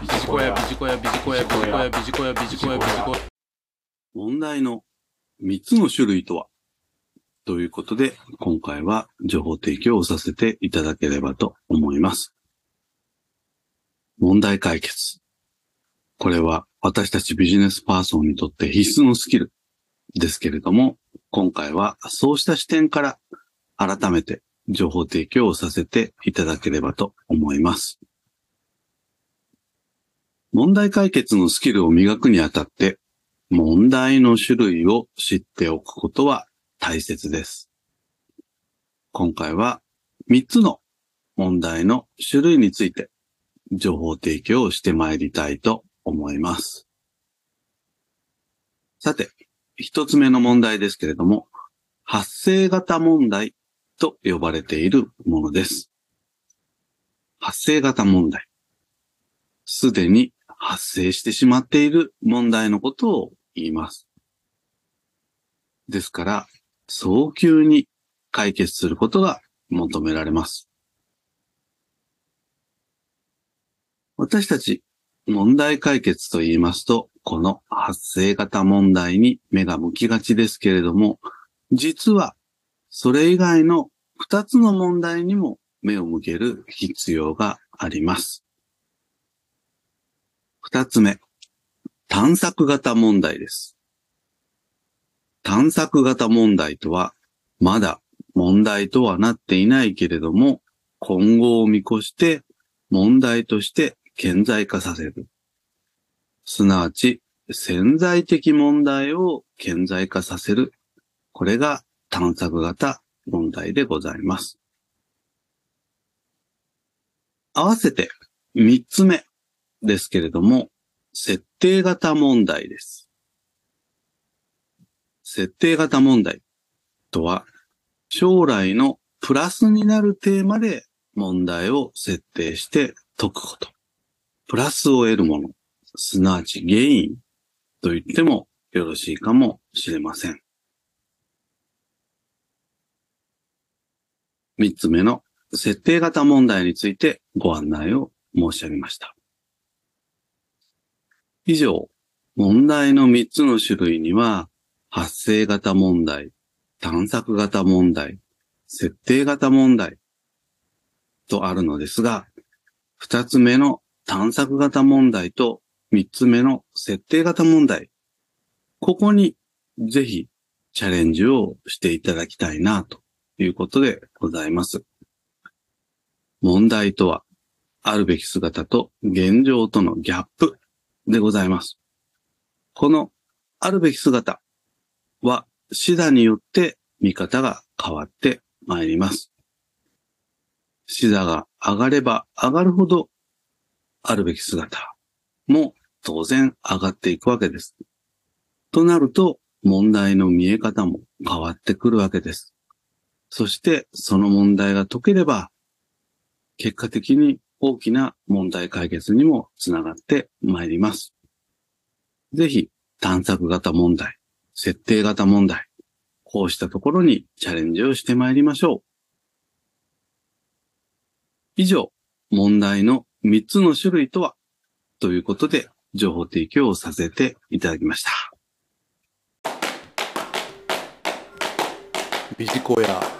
ビジコヤ、ビジコヤ、ビジコヤ、ビジコヤ、ビジコヤ、ビジコヤ、ビジコヤ。問題の3つの種類とは？ということで、今回は情報提供をさせていただければと思います。問題解決。これは私たちビジネスパーソンにとって必須のスキルですけれども、今回はそうした視点から改めて情報提供をさせていただければと思います。問題解決のスキルを磨くにあたって、問題の種類を知っておくことは大切です。今回は3つの問題の種類について情報提供をしてまいりたいと思います。さて、一つ目の問題ですけれども、発生型問題と呼ばれているものです。発生型問題。すでに発生してしまっている問題のことを言います。ですから、早急に解決することが求められます。私たち問題解決と言いますと、この発生型問題に目が向きがちですけれども、実はそれ以外の二つの問題にも目を向ける必要があります。二つ目、探索型問題です。探索型問題とは、まだ問題とはなっていないけれども、今後を見越して問題として顕在化させる。すなわち、潜在的問題を顕在化させる。これが探索型問題でございます。合わせて三つ目ですけれども、設定型問題です。設定型問題とは、将来のプラスになるテーマで問題を設定して解くこと。プラスを得るもの、すなわちゲインと言ってもよろしいかもしれません。三つ目の設定型問題についてご案内を申し上げました。以上、問題の三つの種類には、発生型問題、探索型問題、設定型問題とあるのですが、二つ目の探索型問題と三つ目の設定型問題。ここにぜひチャレンジをしていただきたいなということでございます。問題とは、あるべき姿と現状とのギャップでございます。このあるべき姿は、死打によって見方が変わってまいります。死打が上がれば上がるほど、あるべき姿も当然上がっていくわけです。となると、問題の見え方も変わってくるわけです。そして、その問題が解ければ、結果的に大きな問題解決にもつながってまいります。ぜひ、探索型問題、設定型問題、こうしたところにチャレンジをしてまいりましょう。以上、問題の3つの種類とは、ということで、情報提供をさせていただきました。ビジコヤ。